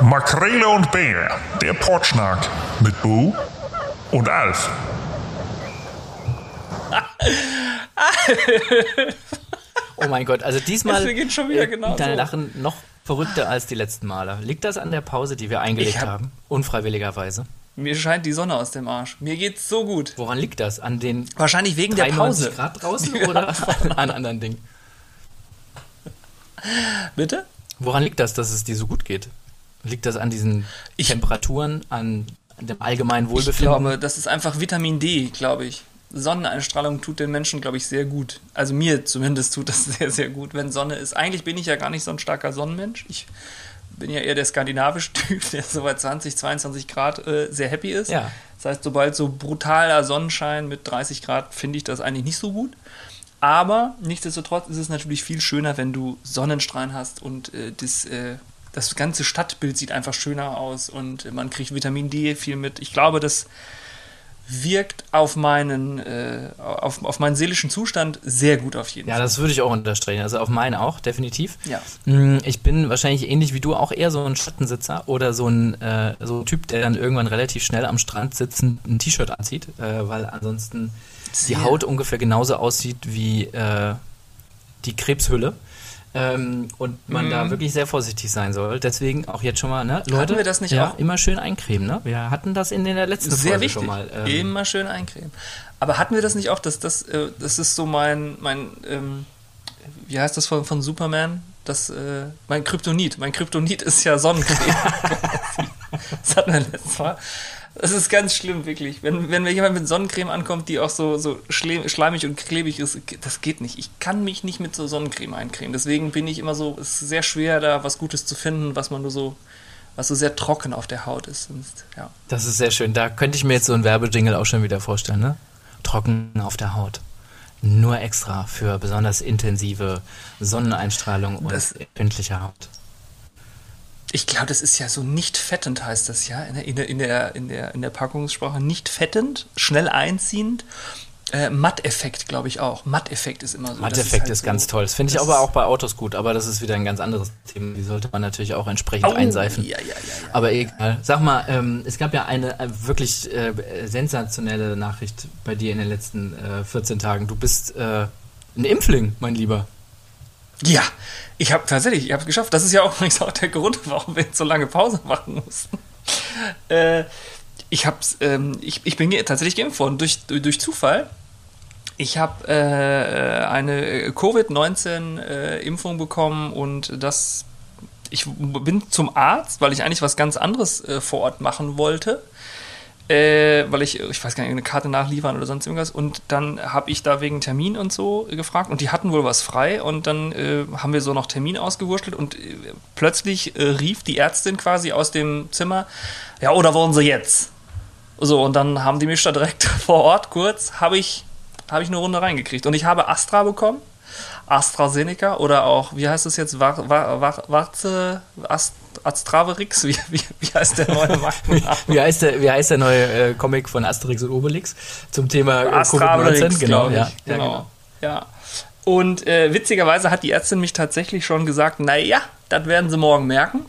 Makrele und Bär, der Portschnack mit Bo und Alf. Oh mein Gott, also diesmal Es beginnt schon wieder genau dein so. Lachen noch verrückter als die letzten Male. Liegt das an der Pause, die wir eingelegt hab- haben? Unfreiwilligerweise. Mir scheint die Sonne aus dem Arsch. Mir geht's so gut. Woran liegt das? An den Wahrscheinlich wegen der 93 Pause. Grad draußen oder an anderen Dingen? Bitte? Woran liegt das, dass es dir so gut geht? Liegt das an diesen Ich- Temperaturen, an dem allgemeinen Ich Wohlbefinden? glaube, das ist einfach Vitamin D, glaube ich. Sonneneinstrahlung tut den Menschen, glaube ich, sehr gut. Also mir zumindest tut das sehr, sehr gut, wenn Sonne ist. Eigentlich bin ich ja gar nicht so ein starker Sonnenmensch. Ich bin ja eher der skandinavische Typ, der so bei 20, 22 Grad äh, sehr happy ist. Ja. Das heißt, sobald so brutaler Sonnenschein mit 30 Grad finde ich das eigentlich nicht so gut. Aber nichtsdestotrotz ist es natürlich viel schöner, wenn du Sonnenstrahlen hast und äh, das, äh, das ganze Stadtbild sieht einfach schöner aus und man kriegt Vitamin D viel mit. Ich glaube, das wirkt auf meinen, äh, auf, auf meinen seelischen Zustand sehr gut auf jeden Ja, Fall. das würde ich auch unterstreichen. Also auf meinen auch, definitiv. Ja. Mm, Ich bin wahrscheinlich ähnlich wie du auch eher so ein Schattensitzer oder so ein, äh, so ein Typ, der dann irgendwann relativ schnell am Strand sitzend ein T-Shirt anzieht, äh, weil ansonsten die Sehr. Haut ungefähr genauso aussieht wie äh, die Krebshülle. Ähm, und man da wirklich sehr vorsichtig sein soll. Deswegen auch jetzt schon mal, ne, Leute, wir das nicht ja, auch? immer schön eincremen, ne? Wir hatten das in der letzten Sehr Folge wichtig. schon mal. ähm, Immer schön eincremen. Aber hatten wir das nicht auch, dass das, äh, das ist so mein, mein ähm, wie heißt das von, von Superman? Das, äh, mein Kryptonit. Mein Kryptonit ist ja Sonnencreme. das hatten wir letztes Mal. Das ist ganz schlimm, wirklich. Wenn, wenn mir jemand mit Sonnencreme ankommt, die auch so, so schle- schleimig und klebig ist, das geht nicht. Ich kann mich nicht mit so Sonnencreme eincremen. Deswegen bin ich immer so, es ist sehr schwer, da was Gutes zu finden, was man nur so, was so sehr trocken auf der Haut ist. Sonst, ja. Das ist sehr schön. Da könnte ich mir jetzt so einen Werbejingle auch schon wieder vorstellen, ne? Trocken auf der Haut. Nur extra für besonders intensive Sonneneinstrahlung und Das- empfindliche Haut. Ich glaube, das ist ja so nicht fettend, heißt das ja in der, in der, in der, in der, in der Packungssprache. Nicht fettend, schnell einziehend. Äh, Matteffekt, glaube ich auch. Matteffekt ist immer so. Matteffekt halt ist, so- ganz toll. Das finde ich aber ist- auch bei Autos gut, aber das ist wieder ein ganz anderes Thema. Die sollte man natürlich auch entsprechend Au, einseifen. Ja, ja, ja, ja. Aber egal. Sag mal, ähm, es gab ja eine äh, wirklich äh, sensationelle Nachricht bei dir in den letzten äh, 14 Tagen. Du bist äh, ein Impfling, mein Lieber. Ja, ich habe tatsächlich, ich habe es geschafft. Das ist ja auch übrigens auch der Grund, warum wir jetzt so lange Pause machen mussten. Äh, ich hab's, ähm, ich, ich bin tatsächlich geimpft worden durch, durch Zufall. Ich habe äh, eine Covid-19-Impfung bekommen und das. Ich bin zum Arzt, weil ich eigentlich was ganz anderes äh, vor Ort machen wollte. Äh, weil ich, ich weiß gar nicht, eine Karte nachliefern oder sonst irgendwas. Und dann habe ich da wegen Termin und so gefragt und die hatten wohl was frei und dann äh, haben wir so noch Termin ausgewurschtelt und äh, plötzlich äh, rief die Ärztin quasi aus dem Zimmer, ja, oder wollen Sie jetzt? So, und dann haben die mich da direkt vor Ort kurz, habe ich, habe ich eine Runde reingekriegt. Und ich habe Astra bekommen, AstraZeneca oder auch, wie heißt es jetzt, War, War, War, Warze, Ast, Astraverix, wie, wie, wie heißt der neue Markenname? Wie heißt der, wie heißt der neue äh, Comic von Asterix und Obelix zum Thema äh, Astraverix, Covid-19? glaube ich. ja. Genau. Ja, genau. Ja. Und äh, witzigerweise hat die Ärztin mich tatsächlich schon gesagt, naja, das werden sie morgen merken.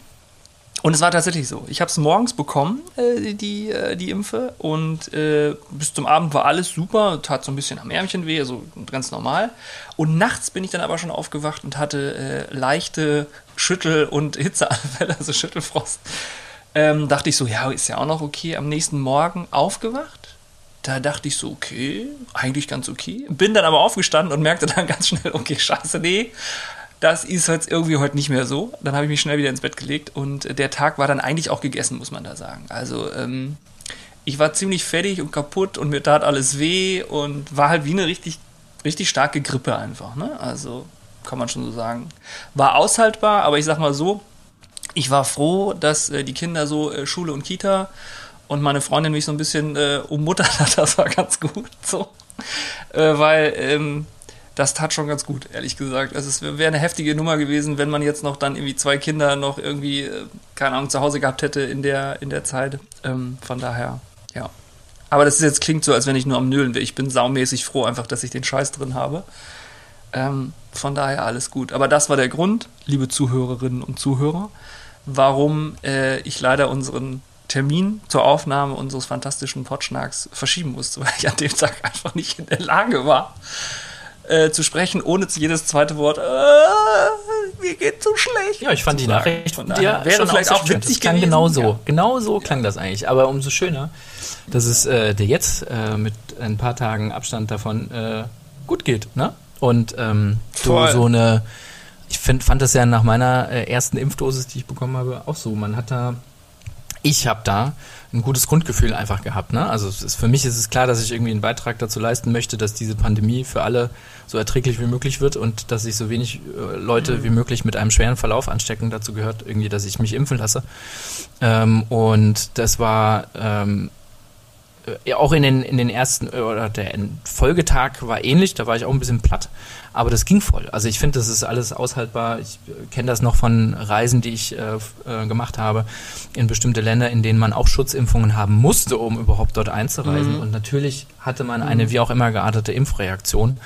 Und es war tatsächlich so. Ich habe es morgens bekommen, äh, die, äh, die Impfe. Und äh, bis zum Abend war alles super. Tat so ein bisschen am Ärmchen weh, so ganz normal. Und nachts bin ich dann aber schon aufgewacht und hatte äh, leichte Schüttel- und Hitzeanfälle, also Schüttelfrost. Ähm, dachte ich so, ja, ist ja auch noch okay. Am nächsten Morgen aufgewacht. Da dachte ich so, okay, eigentlich ganz okay. Bin dann aber aufgestanden und merkte dann ganz schnell, okay, scheiße, nee, das ist jetzt irgendwie heute nicht mehr so. Dann habe ich mich schnell wieder ins Bett gelegt und der Tag war dann eigentlich auch gegessen, muss man da sagen. Also ähm, ich war ziemlich fertig und kaputt und mir tat alles weh und war halt wie eine richtig, richtig starke Grippe einfach. Ne? Also kann man schon so sagen. War aushaltbar, aber ich sag mal so, ich war froh, dass äh, die Kinder so äh, Schule und Kita und meine Freundin mich so ein bisschen äh, ummuttert hat. Das war ganz gut so. Äh, weil ähm, das tat schon ganz gut, ehrlich gesagt. Also es wäre eine heftige Nummer gewesen, wenn man jetzt noch dann irgendwie zwei Kinder noch irgendwie, äh, keine Ahnung, zu Hause gehabt hätte in der, in der Zeit. Ähm, von daher, ja. Aber das ist jetzt klingt so, als wenn ich nur am Nölen wäre. Ich bin saumäßig froh einfach, dass ich den Scheiß drin habe. Ähm, von daher alles gut. Aber das war der Grund, liebe Zuhörerinnen und Zuhörer. warum äh, ich leider unseren Termin zur Aufnahme unseres fantastischen Potschnacks verschieben musste, weil ich an dem Tag einfach nicht in der Lage war, äh, zu sprechen, ohne jedes zweite Wort, äh, mir geht so schlecht. Ja, ich fand die Nachricht von dir wäre schon vielleicht auch sehr schön. witzig gewesen. genau so. Ja. Genau so klang das eigentlich. Aber umso schöner, dass es äh, dir jetzt äh, mit ein paar Tagen Abstand davon äh, gut geht. Ne? Und ähm, du so eine, ich find, fand das ja nach meiner äh, ersten Impfdosis, die ich bekommen habe, auch so. Man hat da ich habe da ein gutes Grundgefühl einfach gehabt. Ne? Also ist, für mich ist es klar, dass ich irgendwie einen Beitrag dazu leisten möchte, dass diese Pandemie für alle so erträglich wie möglich wird und dass sich so wenig äh, Leute wie möglich mit einem schweren Verlauf anstecken. Dazu gehört irgendwie, dass ich mich impfen lasse. Ähm, und das war ähm, äh, auch in den, in den ersten, äh, oder der Folgetag war ähnlich, da war ich auch ein bisschen platt, aber das ging voll. Also ich finde, das ist alles aushaltbar. Ich äh, kenne das noch von Reisen, die ich äh, äh, gemacht habe in bestimmte Länder, in denen man auch Schutzimpfungen haben musste, um überhaupt dort einzureisen. Und natürlich hatte man eine wie auch immer geartete Impfreaktion.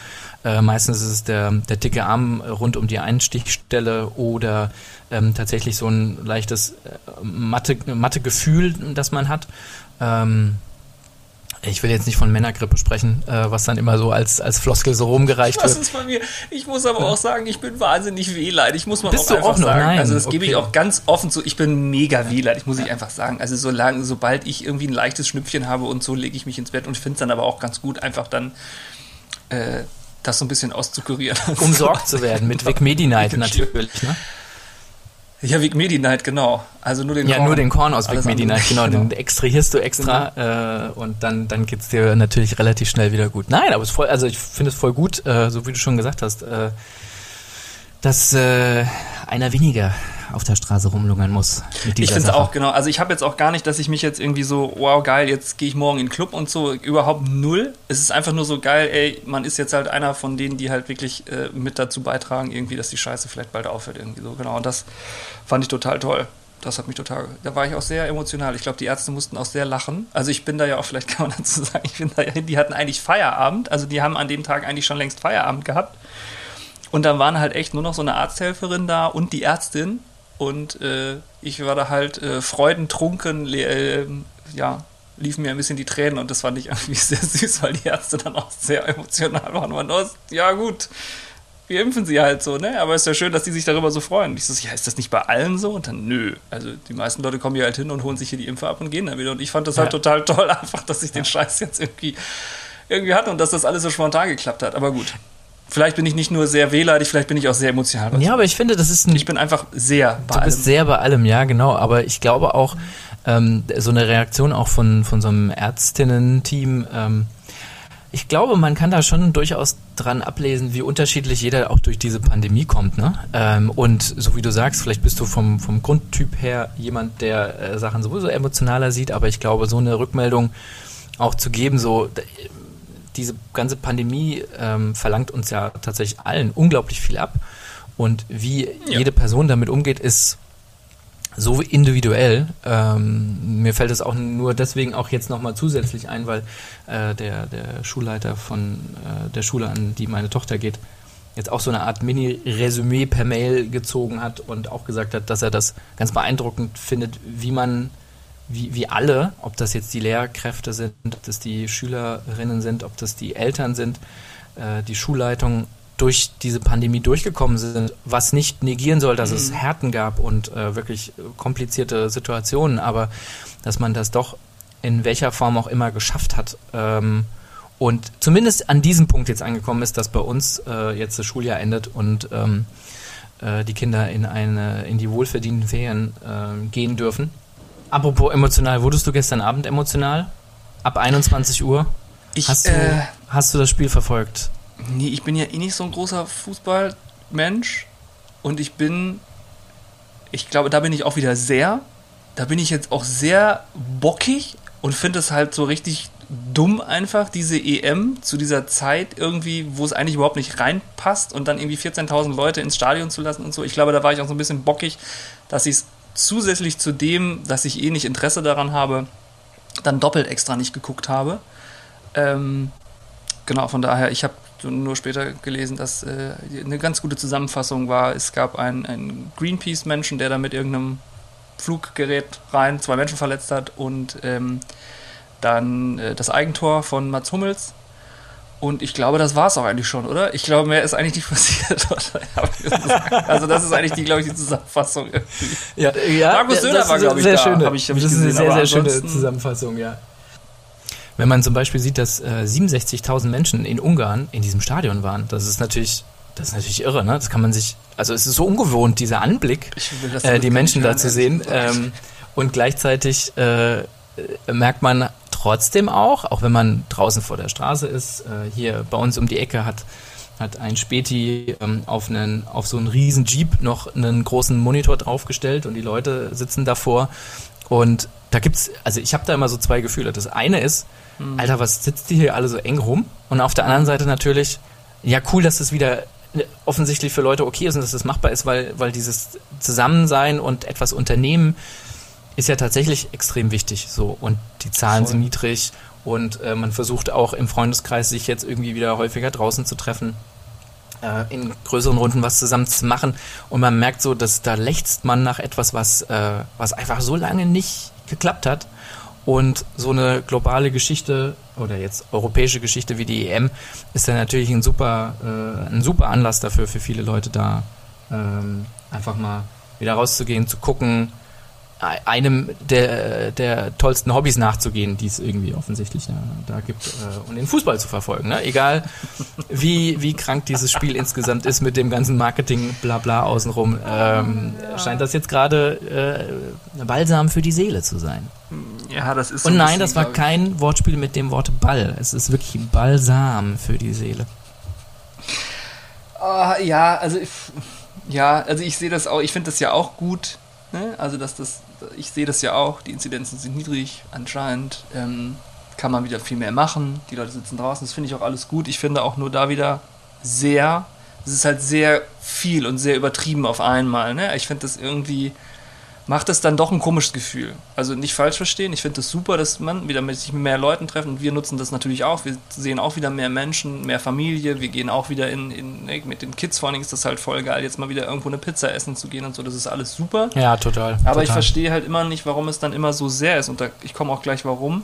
Äh, meistens ist es der, der dicke Arm rund um die Einstichstelle oder ähm, tatsächlich so ein leichtes äh, matte, matte Gefühl, das man hat. Ähm, ich will jetzt nicht von Männergrippe sprechen, äh, was dann immer so als, als Floskel so rumgereicht Das wird. ist bei mir. Ich muss aber auch sagen, ich bin wahnsinnig wehleid. Ich muss mal Bist auch du einfach auch noch? sagen. Nein, also das gebe ich okay. auch ganz offen zu. Ich bin mega wehleid. Ich muss ich einfach sagen. Also solange, sobald ich irgendwie ein leichtes Schnüpfchen habe und so lege ich mich ins Bett und finde es dann aber auch ganz gut, einfach dann äh, das so ein bisschen auszukurieren. Umsorgt zu werden mit Vic Medi-Night natürlich. Ne? Ja, Vic Medi-Night, genau. Also nur den Ja, Korn. nur den Korn aus Vic andere- Medi-Night, genau, den extrahierst du extra äh, und dann, dann geht's dir natürlich relativ schnell wieder gut. Nein, aber es voll, also ich finde es voll gut, äh, so wie du schon gesagt hast, äh, dass äh, einer weniger auf der Straße rumlungern muss mit Ich finde es auch, genau. Also ich habe jetzt auch gar nicht, dass ich mich jetzt irgendwie so, wow, geil, jetzt gehe ich morgen in den Club und so, überhaupt null. Es ist einfach nur so geil, ey, man ist jetzt halt einer von denen, die halt wirklich äh, mit dazu beitragen, irgendwie, dass die Scheiße vielleicht bald aufhört, irgendwie so, genau. Und das fand ich total toll. Das hat mich total, da war ich auch sehr emotional. Ich glaube, die Ärzte mussten auch sehr lachen. Also ich bin da ja auch, vielleicht kann man dazu sagen, ich bin da ja die hatten eigentlich Feierabend. Also die haben an dem Tag eigentlich schon längst Feierabend gehabt. Und dann waren halt echt nur noch so eine Arzthelferin da und die Ärztin. Und äh, ich war da halt äh, freudentrunken, äh, ja, liefen mir ein bisschen die Tränen und das fand ich irgendwie sehr süß, weil die Ärzte dann auch sehr emotional waren. Und man, ja gut, wir impfen sie halt so, ne? Aber ist ja schön, dass die sich darüber so freuen. Und ich so, ja, ist das nicht bei allen so? Und dann, nö. Also die meisten Leute kommen hier halt hin und holen sich hier die Impfe ab und gehen dann wieder. Und ich fand das halt Ja. total toll, einfach, dass ich den Scheiß jetzt irgendwie, irgendwie hatte und dass das alles so spontan geklappt hat. Aber gut. Vielleicht bin ich nicht nur sehr wehleidig, vielleicht bin ich auch sehr emotional. Ja, aber ich finde, das ist ein Ich bin einfach sehr bei Du bist allem. sehr bei allem, ja, genau. Aber ich glaube auch, ähm, so eine Reaktion auch von, von so einem Ärztinnen-Team, ähm, ich glaube, man kann da schon durchaus dran ablesen, wie unterschiedlich jeder auch durch diese Pandemie kommt. Ne? Ähm, und so wie du sagst, vielleicht bist du vom, vom Grundtyp her jemand, der äh, Sachen sowieso emotionaler sieht, aber ich glaube, so eine Rückmeldung auch zu geben, so diese ganze Pandemie ähm, verlangt uns ja tatsächlich allen unglaublich viel ab. Und wie Ja. jede Person damit umgeht, ist so individuell. Ähm, mir fällt es auch nur deswegen auch jetzt nochmal zusätzlich ein, weil äh, der, der Schulleiter von äh, der Schule, an die meine Tochter geht, jetzt auch so eine Art Mini-Resümee per Mail gezogen hat und auch gesagt hat, dass er das ganz beeindruckend findet, wie man, wie, wie alle, ob das jetzt die Lehrkräfte sind, ob das die Schülerinnen sind, ob das die Eltern sind, äh, die Schulleitung durch diese Pandemie durchgekommen sind, was nicht negieren soll, dass es Härten gab und äh, wirklich komplizierte Situationen, aber dass man das doch in welcher Form auch immer geschafft hat. Ähm, und zumindest an diesem Punkt jetzt angekommen ist, dass bei uns äh, jetzt das Schuljahr endet und ähm, äh, die Kinder in eine in die wohlverdienten Ferien äh, gehen dürfen. Apropos emotional, wurdest du gestern Abend emotional? Ab 21 Uhr? Ich, Hast du, äh, hast du das Spiel verfolgt? nee, ich bin ja eh nicht so ein großer Fußballmensch und ich bin, ich glaube, da bin ich auch wieder sehr, da bin ich jetzt auch sehr bockig und finde es halt so richtig dumm einfach, diese EM zu dieser Zeit irgendwie, wo es eigentlich überhaupt nicht reinpasst und dann irgendwie 14.000 Leute ins Stadion zu lassen und so. Ich glaube, da war ich auch so ein bisschen bockig, dass ich es zusätzlich zu dem, dass ich eh nicht Interesse daran habe, dann doppelt extra nicht geguckt habe. Ähm, genau, von daher, ich habe nur später gelesen, dass äh, eine ganz gute Zusammenfassung war, es gab einen, einen Greenpeace-Menschen, der da mit irgendeinem Fluggerät rein, zwei Menschen verletzt hat und ähm, dann äh, das Eigentor von Mats Hummels. Und ich glaube, das war es auch eigentlich schon, oder? Ich glaube, mehr ist eigentlich nicht passiert. also das ist eigentlich die, glaube ich, die Zusammenfassung. Irgendwie. Ja, ja Markus Söder war, glaube ich, sehr da. Schöne, Hab ich, hab das ist eine gesehen, sehr, sehr schöne Zusammenfassung, ja. Wenn man zum Beispiel sieht, dass äh, 67.000 Menschen in Ungarn in diesem Stadion waren, das ist natürlich, das ist natürlich irre, ne? Das kann man sich, also es ist so ungewohnt, dieser Anblick, äh, die Menschen da zu sehen. Ähm, und gleichzeitig äh, merkt man trotzdem auch, auch wenn man draußen vor der Straße ist, äh, hier bei uns um die Ecke hat hat ein Späti ähm, auf, einen, auf so einen riesen Jeep noch einen großen Monitor draufgestellt und die Leute sitzen davor. Und da gibt's, also ich habe da immer so zwei Gefühle. Das eine ist, Alter, was sitzt die hier alle so eng rum? Und auf der anderen Seite natürlich, ja cool, dass es wieder äh, offensichtlich für Leute okay ist und dass das machbar ist, weil, weil dieses Zusammensein und etwas unternehmen ist ja tatsächlich extrem wichtig. So und die Zahlen Voll. sind niedrig und äh, man versucht auch im Freundeskreis sich jetzt irgendwie wieder häufiger draußen zu treffen, äh, in größeren Runden was zusammen zu machen und man merkt so, dass da lechzt man nach etwas, was äh, was einfach so lange nicht geklappt hat und so eine globale Geschichte oder jetzt europäische Geschichte wie die EM ist dann natürlich ein super äh, ein super Anlass dafür für viele Leute da ähm, einfach mal wieder rauszugehen, zu gucken, einem der, der tollsten Hobbys nachzugehen, die es irgendwie offensichtlich da, da gibt äh, und den Fußball zu verfolgen. Ne? Egal wie, wie krank dieses Spiel insgesamt ist mit dem ganzen Marketing blabla außenrum, ähm, scheint das jetzt gerade äh, Balsam für die Seele zu sein. Ja, das ist so Und ein nein, bisschen, das war kein Wortspiel mit dem Wort Ball. Es ist wirklich Balsam für die Seele. Ah, ja, also ich, ja, also ich sehe das auch, ich finde das ja auch gut. Ne? Also dass das, ich sehe das ja auch, die Inzidenzen sind niedrig, anscheinend ähm, kann man wieder viel mehr machen. Die Leute sitzen draußen, das finde ich auch alles gut. Ich finde auch nur da wieder sehr, es ist halt sehr viel und sehr übertrieben auf einmal. Ne? Ich finde das irgendwie macht es dann doch ein komisches Gefühl. Also nicht falsch verstehen, ich finde es das super, dass man wieder mit sich mit mehr Leuten treffen und wir nutzen das natürlich auch. Wir sehen auch wieder mehr Menschen, mehr Familie, wir gehen auch wieder in, in ne, mit den Kids vor allen Dingen ist das halt voll geil, jetzt mal wieder irgendwo eine Pizza essen zu gehen und so, das ist alles super. Ja, total. Aber total. ich verstehe halt immer nicht, warum es dann immer so sehr ist und da, ich komme auch gleich warum.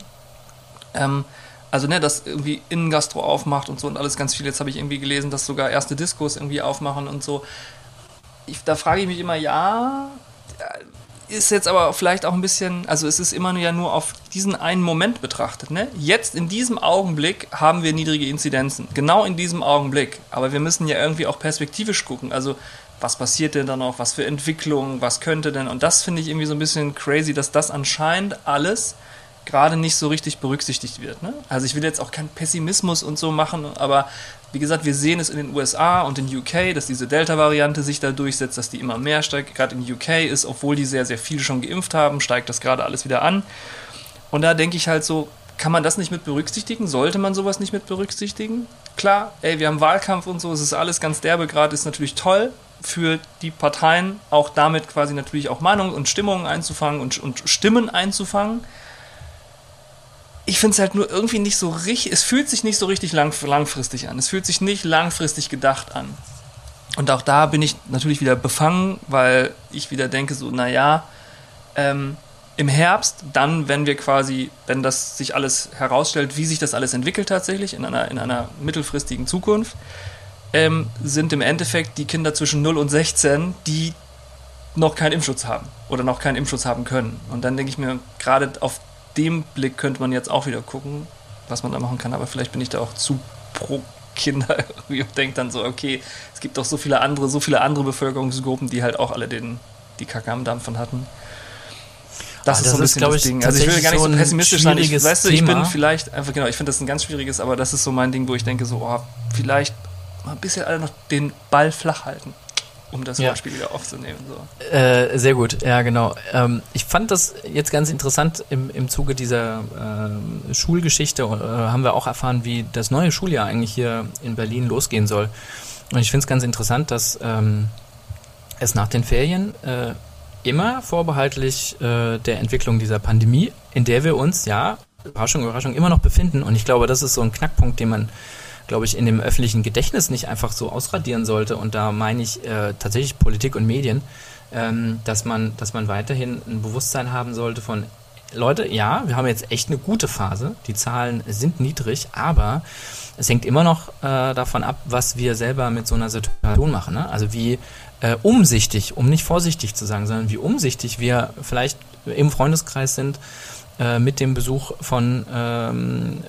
Ähm, also ne, dass irgendwie Innengastro aufmacht und so und alles ganz viel. Jetzt habe ich irgendwie gelesen, dass sogar erste Diskos irgendwie aufmachen und so. Ich, da frage ich mich immer, ja, ist jetzt aber vielleicht auch ein bisschen, also es ist immer nur ja nur auf diesen einen Moment betrachtet. Ne? Jetzt in diesem Augenblick haben wir niedrige Inzidenzen. Genau in diesem Augenblick. Aber wir müssen ja irgendwie auch perspektivisch gucken. Also was passiert denn da noch? Was für Entwicklungen? Was könnte denn? Und das finde ich irgendwie so ein bisschen crazy, dass das anscheinend alles gerade nicht so richtig berücksichtigt wird. Ne? Also ich will jetzt auch keinen Pessimismus und so machen, aber wie gesagt, wir sehen es in den USA und in UK, dass diese Delta-Variante sich da durchsetzt, dass die immer mehr steigt. Gerade in UK ist, obwohl die sehr, sehr viele schon geimpft haben, steigt das gerade alles wieder an. Und da denke ich halt so, kann man das nicht mit berücksichtigen? Sollte man sowas nicht mit berücksichtigen? Klar, ey, wir haben Wahlkampf und so, es ist alles ganz derbe gerade, ist natürlich toll für die Parteien, auch damit quasi natürlich auch Meinungen und Stimmungen einzufangen und, und Stimmen einzufangen ich finde es halt nur irgendwie nicht so richtig, es fühlt sich nicht so richtig lang, langfristig an. Es fühlt sich nicht langfristig gedacht an. Und auch da bin ich natürlich wieder befangen, weil ich wieder denke, so, naja, ähm, im Herbst, dann, wenn wir quasi, wenn das sich alles herausstellt, wie sich das alles entwickelt tatsächlich in einer, in einer mittelfristigen Zukunft, ähm, sind im Endeffekt die Kinder zwischen 0 und 16, die noch keinen Impfschutz haben oder noch keinen Impfschutz haben können. Und dann denke ich mir, gerade auf dem Blick könnte man jetzt auch wieder gucken, was man da machen kann. Aber vielleicht bin ich da auch zu pro Kinder irgendwie und denke dann so, okay, es gibt doch so viele andere, so viele andere Bevölkerungsgruppen, die halt auch alle den, die Kacke am Dampfen hatten. Das, Ah, ist das so ein ist, bisschen glaub das Ding. Also ich will gar nicht so pessimistisch sein. Ich, weißt du, ich bin vielleicht einfach, genau, ich finde das ein ganz schwieriges, aber das ist so mein Ding, wo ich denke so, oh, vielleicht mal ein bisschen alle noch den Ball flach halten, um das Ja. Wortspiel wieder aufzunehmen. So. Äh, sehr gut, ja genau. Ähm, ich fand das jetzt ganz interessant im, im Zuge dieser ähm, Schulgeschichte. Äh, haben wir auch erfahren, wie das neue Schuljahr eigentlich hier in Berlin losgehen soll. Und ich finde es ganz interessant, dass ähm, es nach den Ferien äh, immer vorbehaltlich äh, der Entwicklung dieser Pandemie, in der wir uns, ja, Überraschung, Überraschung, immer noch befinden. Und ich glaube, das ist so ein Knackpunkt, den man glaube ich, in dem öffentlichen Gedächtnis nicht einfach so ausradieren sollte. Und da meine ich äh, tatsächlich Politik und Medien, ähm, dass, man, dass man weiterhin ein Bewusstsein haben sollte von, Leute, ja, wir haben jetzt echt eine gute Phase, die Zahlen sind niedrig, aber es hängt immer noch äh, davon ab, was wir selber mit so einer Situation machen. Ne? Also wie äh, umsichtig, um nicht vorsichtig zu sagen, sondern wie umsichtig wir vielleicht im Freundeskreis sind äh, mit dem Besuch von ähm,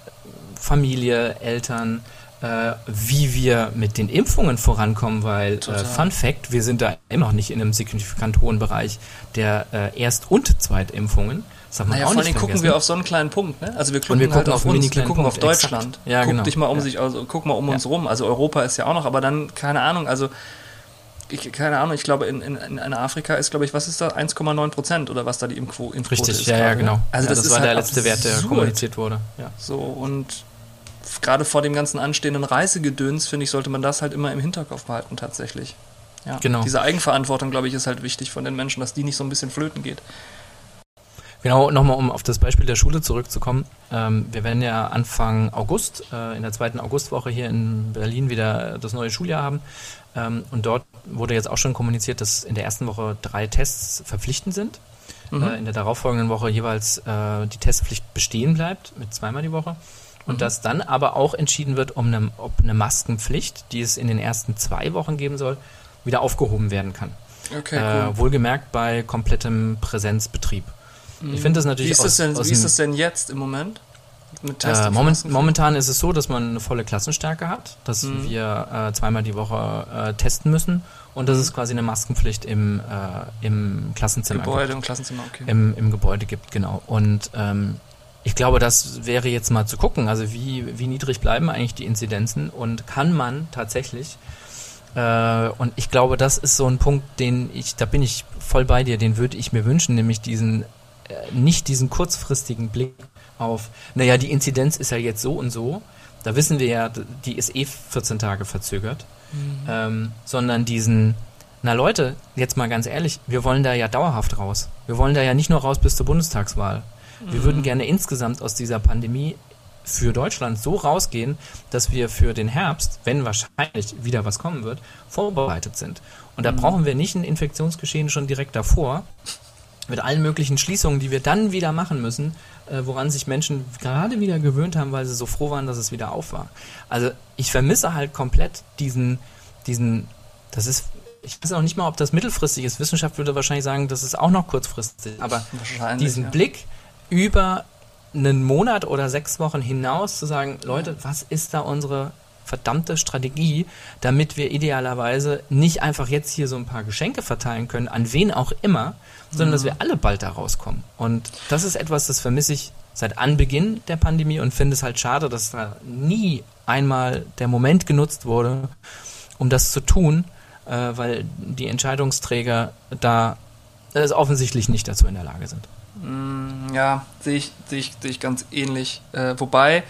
Familie, Eltern, äh, wie wir mit den Impfungen vorankommen, weil äh, Fun Fact, wir sind da immer noch nicht in einem signifikant hohen Bereich der äh, Erst- und Zweitimpfungen. Das naja, auch vor allem gucken wir auf so einen kleinen Punkt, ne? Also wir gucken, wir gucken halt auf, uns, wir gucken Punkt, auf Deutschland. Ja, guck genau. dich mal um ja. sich, also guck mal um ja. uns rum. Also Europa ist ja auch noch, aber dann, keine Ahnung, also ich, keine Ahnung, ich glaube, in, in, in Afrika ist, glaube ich, was ist da? 1,9 Prozent oder was da die Impfquote ist. Richtig, ja, ja, genau. Also ja, das, das ist war halt der letzte absurd. Wert, der kommuniziert wurde. Ja. So, und gerade vor dem ganzen anstehenden Reisegedöns, finde ich, sollte man das halt immer im Hinterkopf behalten, tatsächlich. Ja, genau. Diese Eigenverantwortung, glaube ich, ist halt wichtig von den Menschen, dass die nicht so ein bisschen flöten geht. Genau, nochmal um auf das Beispiel der Schule zurückzukommen. Ähm, wir werden ja Anfang August, äh, in der zweiten Augustwoche hier in Berlin wieder das neue Schuljahr haben. Ähm, und dort wurde jetzt auch schon kommuniziert, dass in der ersten Woche drei Tests verpflichtend sind. Mhm. Äh, in der darauffolgenden Woche jeweils äh, die Testpflicht bestehen bleibt, mit zweimal die Woche. Und mhm. dass dann aber auch entschieden wird, um eine, ob eine Maskenpflicht, die es in den ersten zwei Wochen geben soll, wieder aufgehoben werden kann. Okay, cool. Äh, wohlgemerkt bei komplettem Präsenzbetrieb. Ich finde das natürlich wie ist das, aus, denn, aus wie ist das denn jetzt im Moment? Äh, moment, momentan ist es so, dass man eine volle Klassenstärke hat, dass Mhm. wir äh, zweimal die Woche äh, testen müssen und dass es quasi eine Maskenpflicht im, äh, im Klassenzimmer Gebäude gibt. und Klassenzimmer, okay. Im, Im Gebäude gibt, genau. Und ähm, ich glaube, das wäre jetzt mal zu gucken, also wie, wie niedrig bleiben eigentlich die Inzidenzen und kann man tatsächlich, äh, und ich glaube, das ist so ein Punkt, den ich, da bin ich voll bei dir, den würde ich mir wünschen, nämlich diesen, äh, nicht diesen kurzfristigen Blick auf, naja, die Inzidenz ist ja jetzt so und so, da wissen wir ja, die ist eh 14 Tage verzögert, ähm, sondern diesen, na Leute, jetzt mal ganz ehrlich, wir wollen da ja dauerhaft raus. Wir wollen da ja nicht nur raus bis zur Bundestagswahl. Wir würden gerne insgesamt aus dieser Pandemie für Deutschland so rausgehen, dass wir für den Herbst, wenn wahrscheinlich wieder was kommen wird, vorbereitet sind. Und da brauchen wir nicht ein Infektionsgeschehen schon direkt davor, mit allen möglichen Schließungen, die wir dann wieder machen müssen, äh, woran sich Menschen gerade wieder gewöhnt haben, weil sie so froh waren, dass es wieder auf war. Also ich vermisse halt komplett diesen, diesen, das ist, ich weiß auch nicht mal, ob das mittelfristig ist. Wissenschaft würde wahrscheinlich sagen, das ist auch noch kurzfristig. Aber diesen ja. Blick über einen Monat oder sechs Wochen hinaus zu sagen, Leute, was ist da unsere verdammte Strategie, damit wir idealerweise nicht einfach jetzt hier so ein paar Geschenke verteilen können, an wen auch immer, sondern dass wir alle bald da rauskommen. Und das ist etwas, das vermisse ich seit Anbeginn der Pandemie und finde es halt schade, dass da nie einmal der Moment genutzt wurde, um das zu tun, äh, weil die Entscheidungsträger da äh, offensichtlich nicht dazu in der Lage sind. Mm, Ja, sehe ich, sehe ich, sehe ich ganz ähnlich. Äh, wobei,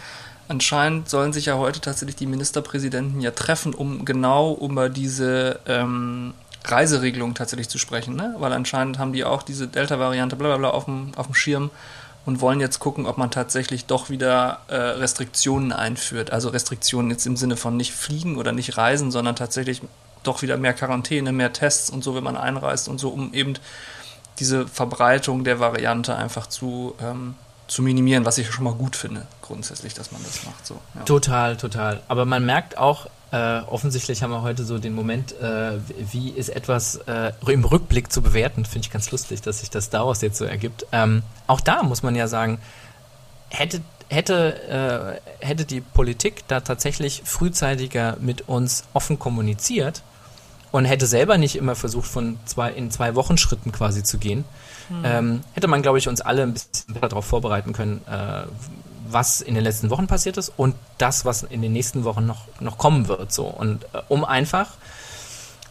anscheinend sollen sich ja heute tatsächlich die Ministerpräsidenten ja treffen, um genau über diese ähm, Reiseregelung tatsächlich zu sprechen, ne? Weil anscheinend haben die auch diese Delta-Variante bla bla bla auf dem, auf dem Schirm und wollen jetzt gucken, ob man tatsächlich doch wieder äh, Restriktionen einführt. Also Restriktionen jetzt im Sinne von nicht fliegen oder nicht reisen, sondern tatsächlich doch wieder mehr Quarantäne, mehr Tests und so, wenn man einreist und so, um eben diese Verbreitung der Variante einfach zu, ähm, zu minimieren, was ich schon mal gut finde, grundsätzlich, dass man das macht. So, ja. Total, total. Aber man merkt auch, äh, offensichtlich haben wir heute so den Moment, äh, wie ist etwas äh, im Rückblick zu bewerten. Finde ich ganz lustig, dass sich das daraus jetzt so ergibt. Ähm, auch da muss man ja sagen, hätte, hätte, äh, hätte die Politik da tatsächlich frühzeitiger mit uns offen kommuniziert und hätte selber nicht immer versucht, von zwei, in zwei Wochen Schritten quasi zu gehen, ähm, hätte man, glaube ich, uns alle ein bisschen besser darauf vorbereiten können, äh, was in den letzten Wochen passiert ist und das, was in den nächsten Wochen noch, noch kommen wird. So. Und äh, um einfach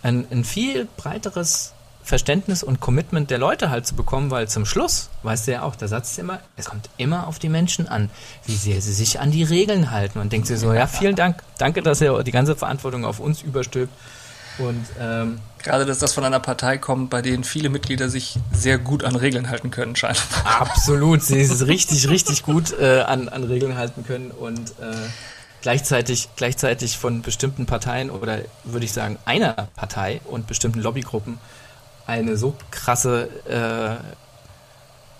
ein, ein viel breiteres Verständnis und Commitment der Leute halt zu bekommen, weil zum Schluss, weißt du ja auch, der Satz ist immer, es kommt immer auf die Menschen an, wie sehr sie sich an die Regeln halten. Und denkt sich so, ja, vielen Dank, danke, dass ihr die ganze Verantwortung auf uns überstülpt. Und ähm, Gerade, dass das von einer Partei kommt, bei denen viele Mitglieder sich sehr gut an Regeln halten können, scheint. Absolut, sie ist richtig, richtig gut äh, an, an Regeln halten können und äh, gleichzeitig, gleichzeitig von bestimmten Parteien oder würde ich sagen einer Partei und bestimmten Lobbygruppen eine so krasse äh,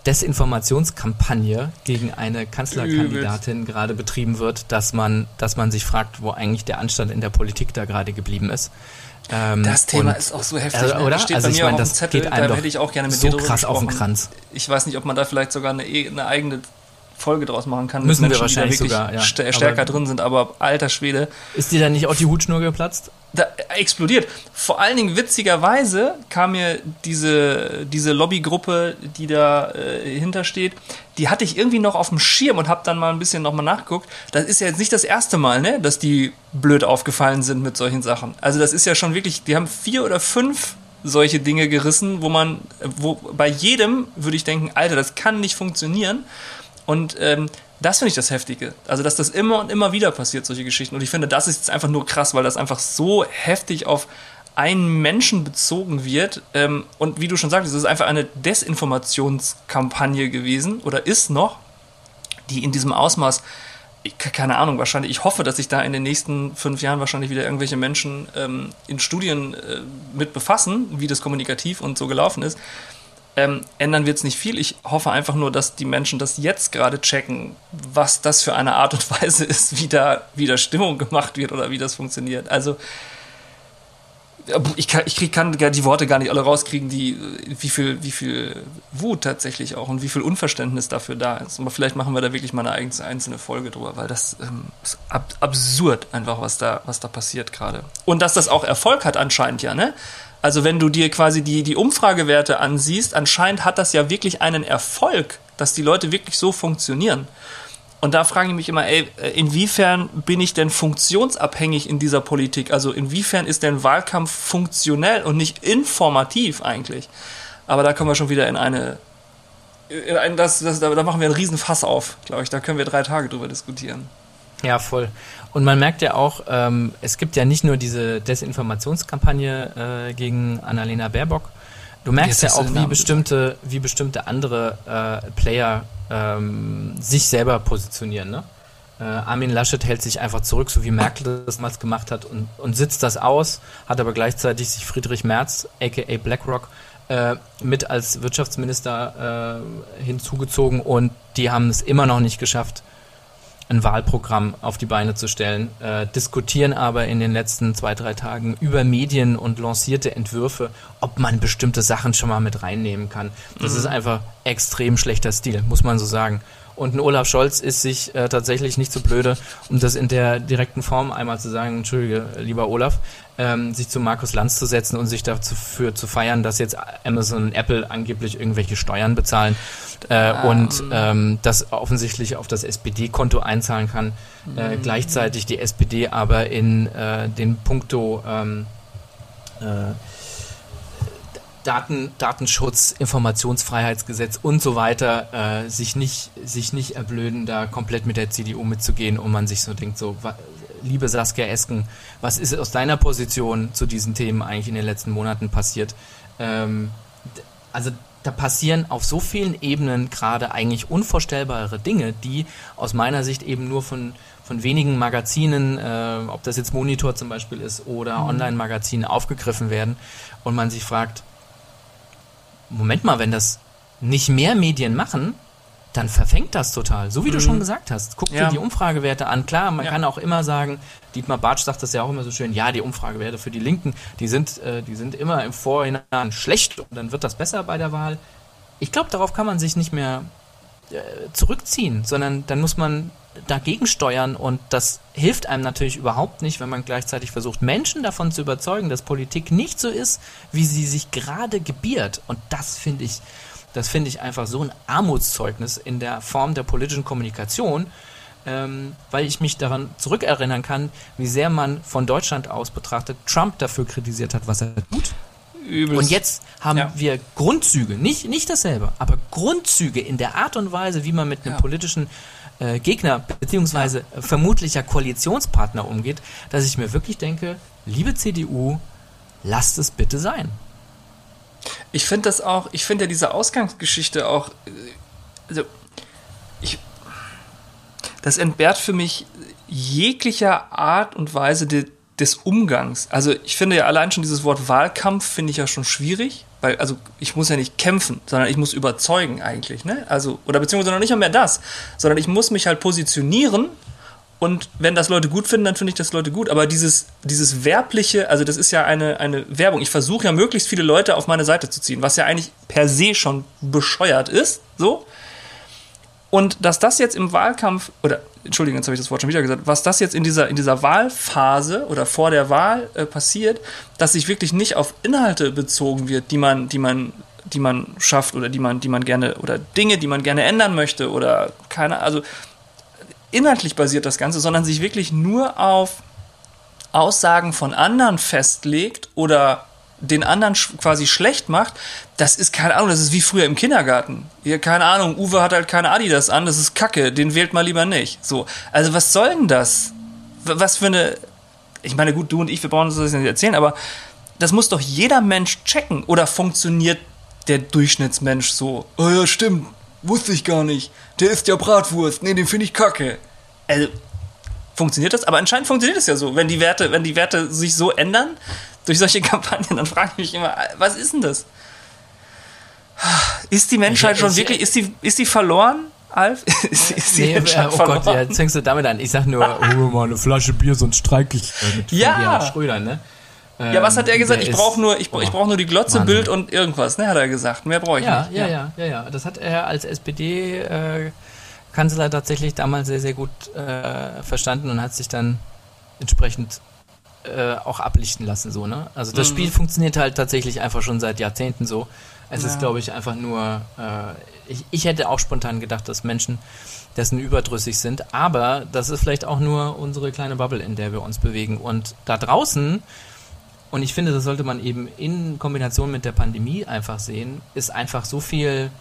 Desinformationskampagne gegen eine Kanzlerkandidatin gerade betrieben wird, dass man, dass man sich fragt, wo eigentlich der Anstand in der Politik da gerade geblieben ist. Ähm, das Thema ist auch so heftig. Äh, oder? Das steht also bei mir ich meine, auch das auf dem Zettel, geht einem da hätte ich auch gerne mit so dir krass auf den. Kranz. Ich weiß nicht, ob man da vielleicht sogar eine, eine eigene Folge draus machen kann. Müssen wir mit Menschen, wahrscheinlich die da sogar, ja. stärker Aber- drin sind, aber alter Schwede, Ist dir da nicht auch die Hutschnur geplatzt? da explodiert. Vor allen Dingen witzigerweise kam mir diese, diese Lobbygruppe, die da äh, hintersteht, die hatte ich irgendwie noch auf dem Schirm und habe dann mal ein bisschen nochmal nachgeguckt. Das ist ja jetzt nicht das erste Mal, ne, dass die blöd aufgefallen sind mit solchen Sachen. Also das ist ja schon wirklich, die haben vier oder fünf solche Dinge gerissen, wo man, wo bei jedem würde ich denken, Alter, das kann nicht funktionieren. Und ähm, das finde ich das Heftige. Also, dass das immer und immer wieder passiert, solche Geschichten. Und ich finde, das ist jetzt einfach nur krass, weil das einfach so heftig auf einen Menschen bezogen wird. Ähm, und wie du schon sagtest, es ist einfach eine Desinformationskampagne gewesen oder ist noch, die in diesem Ausmaß, ich, keine Ahnung, wahrscheinlich, ich hoffe, dass sich da in den nächsten fünf Jahren wahrscheinlich wieder irgendwelche Menschen ähm, in Studien äh, mit befassen, wie das kommunikativ und so gelaufen ist. Ähm, ändern wird es nicht viel. Ich hoffe einfach nur, dass die Menschen das jetzt gerade checken, was das für eine Art und Weise ist, wie da wieder Stimmung gemacht wird oder wie das funktioniert. Also ich kann, ich krieg, kann die Worte gar nicht alle rauskriegen, die, wie viel, wie viel Wut tatsächlich auch und wie viel Unverständnis dafür da ist. Aber vielleicht machen wir da wirklich mal eine einzelne Folge drüber, weil das ähm, ist ab, absurd einfach, was da, was da passiert gerade. Und dass das auch Erfolg hat anscheinend ja, ne? Also wenn du dir quasi die, die Umfragewerte ansiehst, anscheinend hat das ja wirklich einen Erfolg, dass die Leute wirklich so funktionieren. Und da frage ich mich immer, ey, inwiefern bin ich denn funktionsabhängig in dieser Politik? Also inwiefern ist denn Wahlkampf funktionell und nicht informativ eigentlich? Aber da kommen wir schon wieder in eine, in ein, das, das, da machen wir einen riesen Fass auf, glaube ich. Da können wir drei Tage drüber diskutieren. Ja, voll. Und man merkt ja auch, ähm, es gibt ja nicht nur diese Desinformationskampagne äh, gegen Annalena Baerbock. Du merkst Jetzt ja auch, wie bestimmte, wie bestimmte andere äh, Player ähm, sich selber positionieren. Ne? Äh, Armin Laschet hält sich einfach zurück, so wie Merkel das damals gemacht hat und, und sitzt das aus, hat aber gleichzeitig sich Friedrich Merz, aka BlackRock, äh, mit als Wirtschaftsminister äh, hinzugezogen und die haben es immer noch nicht geschafft, ein Wahlprogramm auf die Beine zu stellen, äh, diskutieren aber in den letzten zwei, drei Tagen über Medien und lancierte Entwürfe, ob man bestimmte Sachen schon mal mit reinnehmen kann. Das ist einfach extrem schlechter Stil, muss man so sagen. Und ein Olaf Scholz ist sich äh, tatsächlich nicht so blöde, um das in der direkten Form einmal zu sagen, entschuldige, lieber Olaf, ähm, sich zu Markus Lanz zu setzen und sich dafür zu feiern, dass jetzt Amazon und Apple angeblich irgendwelche Steuern bezahlen äh, und ähm, das offensichtlich auf das SPD-Konto einzahlen kann. Äh, gleichzeitig die SPD aber in äh, den Punkto ähm, äh, Daten, Datenschutz, Informationsfreiheitsgesetz und so weiter äh, sich nicht sich nicht erblöden, da komplett mit der CDU mitzugehen und man sich so denkt, so liebe Saskia Esken, was ist aus deiner Position zu diesen Themen eigentlich in den letzten Monaten passiert? Ähm, also da passieren auf so vielen Ebenen gerade eigentlich unvorstellbare Dinge, die aus meiner Sicht eben nur von von wenigen Magazinen, äh, ob das jetzt Monitor zum Beispiel ist oder Online-Magazinen aufgegriffen werden und man sich fragt, Moment mal, wenn das nicht mehr Medien machen, dann verfängt das total. So wie du schon gesagt hast. Guck Ja. dir die Umfragewerte an. Klar, man Ja. kann auch immer sagen, Dietmar Bartsch sagt das ja auch immer so schön, ja, die Umfragewerte für die Linken, die sind, äh, die sind immer im Vorhinein schlecht und dann wird das besser bei der Wahl. Ich glaube, darauf kann man sich nicht mehr äh, zurückziehen, sondern dann muss man dagegen steuern und das hilft einem natürlich überhaupt nicht, wenn man gleichzeitig versucht, Menschen davon zu überzeugen, dass Politik nicht so ist, wie sie sich gerade gebiert. Und das finde ich, das finde ich einfach so ein Armutszeugnis in der Form der politischen Kommunikation, ähm, weil ich mich daran zurückerinnern kann, wie sehr man von Deutschland aus betrachtet Trump dafür kritisiert hat, was er tut. Übelst. Und jetzt haben Ja. wir Grundzüge, nicht, nicht dasselbe, aber Grundzüge in der Art und Weise, wie man mit einem Ja. politischen äh, Gegner beziehungsweise äh, vermutlicher Koalitionspartner umgeht, dass ich mir wirklich denke, liebe CDU, lasst es bitte sein. Ich finde das auch, ich finde ja diese Ausgangsgeschichte auch, äh, also ich, das entbehrt für mich jeglicher Art und Weise de, des Umgangs. Also ich finde ja allein schon dieses Wort Wahlkampf finde ich ja schon schwierig, weil, also ich muss ja nicht kämpfen, sondern ich muss überzeugen eigentlich, ne? Also, oder beziehungsweise noch nicht mehr das, sondern ich muss mich halt positionieren und wenn das Leute gut finden, dann finde ich das Leute gut. Aber dieses, dieses werbliche, also das ist ja eine, eine Werbung. Ich versuche ja möglichst viele Leute auf meine Seite zu ziehen, was ja eigentlich per se schon bescheuert ist, so. Und dass das jetzt im Wahlkampf, oder Entschuldigung, jetzt habe ich das Wort schon wieder gesagt, was das jetzt in dieser, in dieser Wahlphase oder vor der Wahl äh, passiert, dass sich wirklich nicht auf Inhalte bezogen wird, die man, die man, die man schafft oder die man, die man gerne, oder Dinge, die man gerne ändern möchte oder keine, also inhaltlich basiert das Ganze, sondern sich wirklich nur auf Aussagen von anderen festlegt oder den anderen quasi schlecht macht, das ist keine Ahnung, das ist wie früher im Kindergarten. Hier, keine Ahnung, Uwe hat halt keine Adidas an, das ist Kacke, den wählt mal lieber nicht. So, also was soll denn das? Was für eine, ich meine, gut, du und ich, wir brauchen uns das nicht erzählen, aber das muss doch jeder Mensch checken. Oder funktioniert der Durchschnittsmensch so? Oh ja, stimmt, wusste ich gar nicht. Der isst ja Bratwurst, nee, den finde ich kacke. Also, funktioniert das? Aber anscheinend funktioniert es ja so. Wenn die Werte, wenn die Werte sich so ändern, durch solche Kampagnen, dann frage ich mich immer, was ist denn das? Ist die Menschheit schon wirklich, ist die, ist die verloren? Alf? Ist, ist die Nee, Menschheit äh, oh verloren? Gott, ja, jetzt fängst du damit an. Ich sag nur, hol mir mal eine Flasche Bier, sonst streik ich äh, mit Ja. Schröder, ne? Ja, was hat er Ähm, gesagt? Ich brauche nur, ich, oh, ich brauch nur die Glotze, Wahnsinn. Bild und irgendwas, ne, hat er gesagt. Mehr brauche ich Ja, nicht. ja, ja, ja, ja. Das hat er als SPD-Kanzler tatsächlich damals sehr, sehr gut äh, verstanden und hat sich dann entsprechend äh, auch ablichten lassen, so, ne? Also das Spiel funktioniert halt tatsächlich einfach schon seit Jahrzehnten so. Es ist, glaube ich, einfach nur, äh, ich, ich hätte auch spontan gedacht, dass Menschen dessen überdrüssig sind, aber das ist vielleicht auch nur unsere kleine Bubble, in der wir uns bewegen. Und da draußen, und ich finde, das sollte man eben in Kombination mit der Pandemie einfach sehen, ist einfach so viel,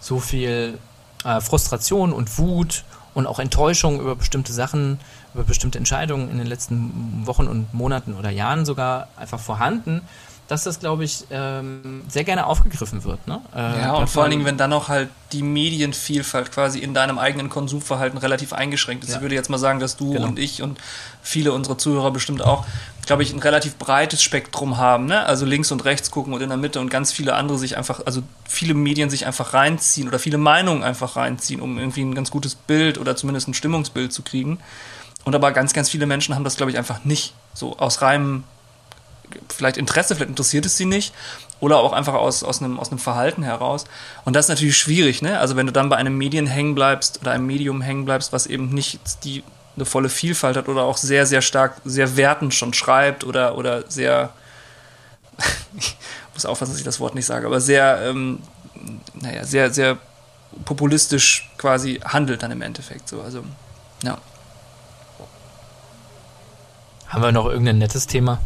so viel äh, Frustration und Wut und auch Enttäuschung über bestimmte Sachen, über bestimmte Entscheidungen in den letzten Wochen und Monaten oder Jahren sogar einfach vorhanden, dass das, glaube ich, ähm, sehr gerne aufgegriffen wird. Ne? Äh, Ja, und vor allen Dingen, wenn dann noch halt die Medienvielfalt quasi in deinem eigenen Konsumverhalten relativ eingeschränkt ist. Ja. Ich würde jetzt mal sagen, dass du Genau. und ich und viele unserer Zuhörer bestimmt auch, glaube ich, ein relativ breites Spektrum haben. Ne? Also links und rechts gucken und in der Mitte und ganz viele andere sich einfach, also viele Medien sich einfach reinziehen oder viele Meinungen einfach reinziehen, um irgendwie ein ganz gutes Bild oder zumindest ein Stimmungsbild zu kriegen. Und aber ganz, ganz viele Menschen haben das, glaube ich, einfach nicht. So aus reinem vielleicht Interesse, vielleicht interessiert es sie nicht oder auch einfach aus, aus, einem, aus einem Verhalten heraus. Und das ist natürlich schwierig, ne? Also wenn du dann bei einem Medien hängen bleibst oder einem Medium hängen bleibst, was eben nicht die eine volle Vielfalt hat oder auch sehr, sehr stark, sehr wertend schon schreibt oder, oder sehr, ich muss aufpassen, dass ich das Wort nicht sage, aber sehr, ähm, naja, sehr, sehr populistisch quasi handelt dann im Endeffekt so. Also, ja. Haben wir noch irgendein nettes Thema?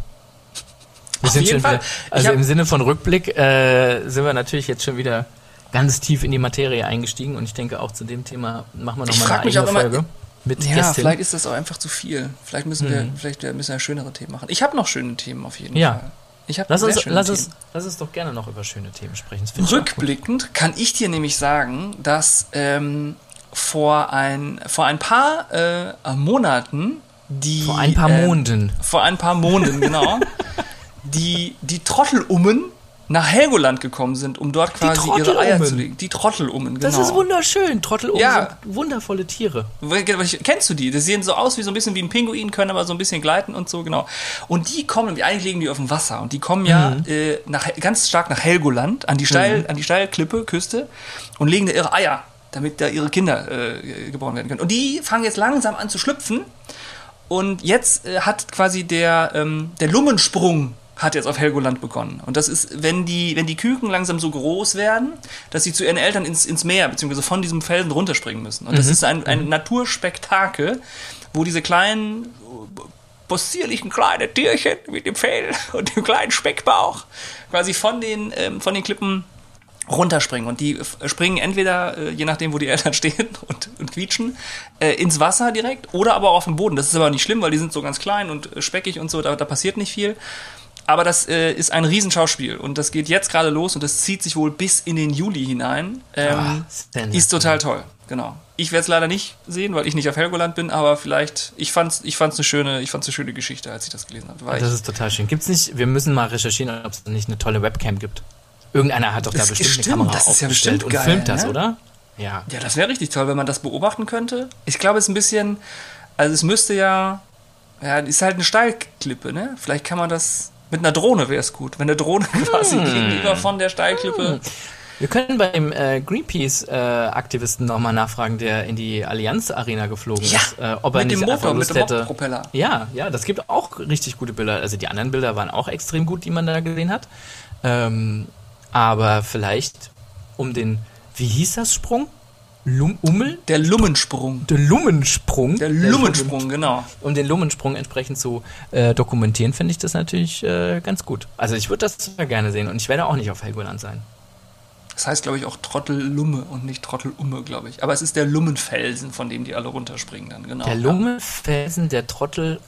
Wir Auf sind jeden Fall. wieder, also im Sinne von Rückblick äh, sind wir natürlich jetzt schon wieder ganz tief in die Materie eingestiegen und ich denke auch zu dem Thema machen wir nochmal eine eigene immer- Folge mit Ja, Gästin. vielleicht ist das auch einfach zu viel. Vielleicht müssen wir, Mhm. vielleicht müssen wir schönere Themen machen. Ich habe noch schöne Themen auf jeden Ja. Fall. Ich habe Lass uns, lass, uns, lass uns doch gerne noch über schöne Themen sprechen. Rückblickend kann ich dir nämlich sagen, dass ähm, vor, ein, vor ein paar äh, Monaten die. Vor ein paar ähm, Monden. Vor ein paar Monden, genau. die, die Trottelummen nach Helgoland gekommen sind, um dort quasi ihre Eier Trottelummen. zu legen. Die Trottelummen, genau. Das ist wunderschön. Trottel Ja. sind wundervolle Tiere. Kennst du die? Die sehen so aus wie so ein bisschen wie ein Pinguin, können aber so ein bisschen gleiten und so, genau. Und die kommen, eigentlich liegen die auf dem Wasser und die kommen ja Mhm. äh, nach, ganz stark nach Helgoland, an die, Steil, an die Steilklippe, Küste und legen da ihre Eier, damit da ihre Kinder äh, geboren werden können. Und die fangen jetzt langsam an zu schlüpfen und jetzt äh, hat quasi der, ähm, der Lummensprung hat jetzt auf Helgoland begonnen. Und das ist, wenn die, wenn die Küken langsam so groß werden, dass sie zu ihren Eltern ins, ins Meer, beziehungsweise von diesem Felsen runterspringen müssen. Und das ist ein, ein Naturspektakel, wo diese kleinen, possierlichen kleinen Tierchen mit dem Fell und dem kleinen Speckbauch quasi von den, ähm, von den Klippen runterspringen. Und die springen entweder, äh, je nachdem, wo die Eltern stehen und, und quietschen, äh, ins Wasser direkt oder aber auf den Boden. Das ist aber nicht schlimm, weil die sind so ganz klein und äh, speckig und so, da, da passiert nicht viel. Aber das äh, ist ein Riesenschauspiel und das geht jetzt gerade los und das zieht sich wohl bis in den Juli hinein. Ähm, sensationell. ist total toll, genau. Ich werde es leider nicht sehen, weil ich nicht auf Helgoland bin, aber vielleicht, ich fand's, ich fand's eine schöne, ich fand's eine schöne Geschichte, als ich das gelesen habe. Das ich, ist total schön. Gibt's nicht, wir müssen mal recherchieren, ob es nicht eine tolle Webcam gibt. Irgendeiner hat doch da Das bestimmt stimmt, eine Kamera das ist ja bestimmt und geil, filmt das, ne? oder? Ja. Ja, das wäre richtig toll, wenn man das beobachten könnte. Ich glaube, es ist ein bisschen, also es müsste ja, ja, ist halt eine Steilklippe, ne? Vielleicht kann man das, mit einer Drohne wäre es gut, wenn eine Drohne quasi gegenüber von der Steilklippe. Wir können beim äh, Greenpeace-Aktivisten nochmal nachfragen, der in die Allianz-Arena geflogen Ja, ist, äh, ob er mit dem nicht einfach Motor, mit Lust dem hätte. Moppropeller. Ja, ja, das gibt auch richtig gute Bilder. Also die anderen Bilder waren auch extrem gut, die man da gesehen hat. Ähm, aber vielleicht um den, wie hieß das Sprung? Lum, Ummel? Der Lummensprung. Der Lummensprung. Der Lummensprung, genau. Um den Lummensprung entsprechend zu äh, dokumentieren, finde ich das natürlich äh, ganz gut. Also ich würde das gerne sehen und ich werde auch nicht auf Helgoland sein. Das heißt, glaube ich, auch Trottel-Lumme und nicht Trottel-Umme, glaube ich. Aber es ist der Lummenfelsen, von dem die alle runterspringen dann, genau. Der Lummenfelsen, der Trottel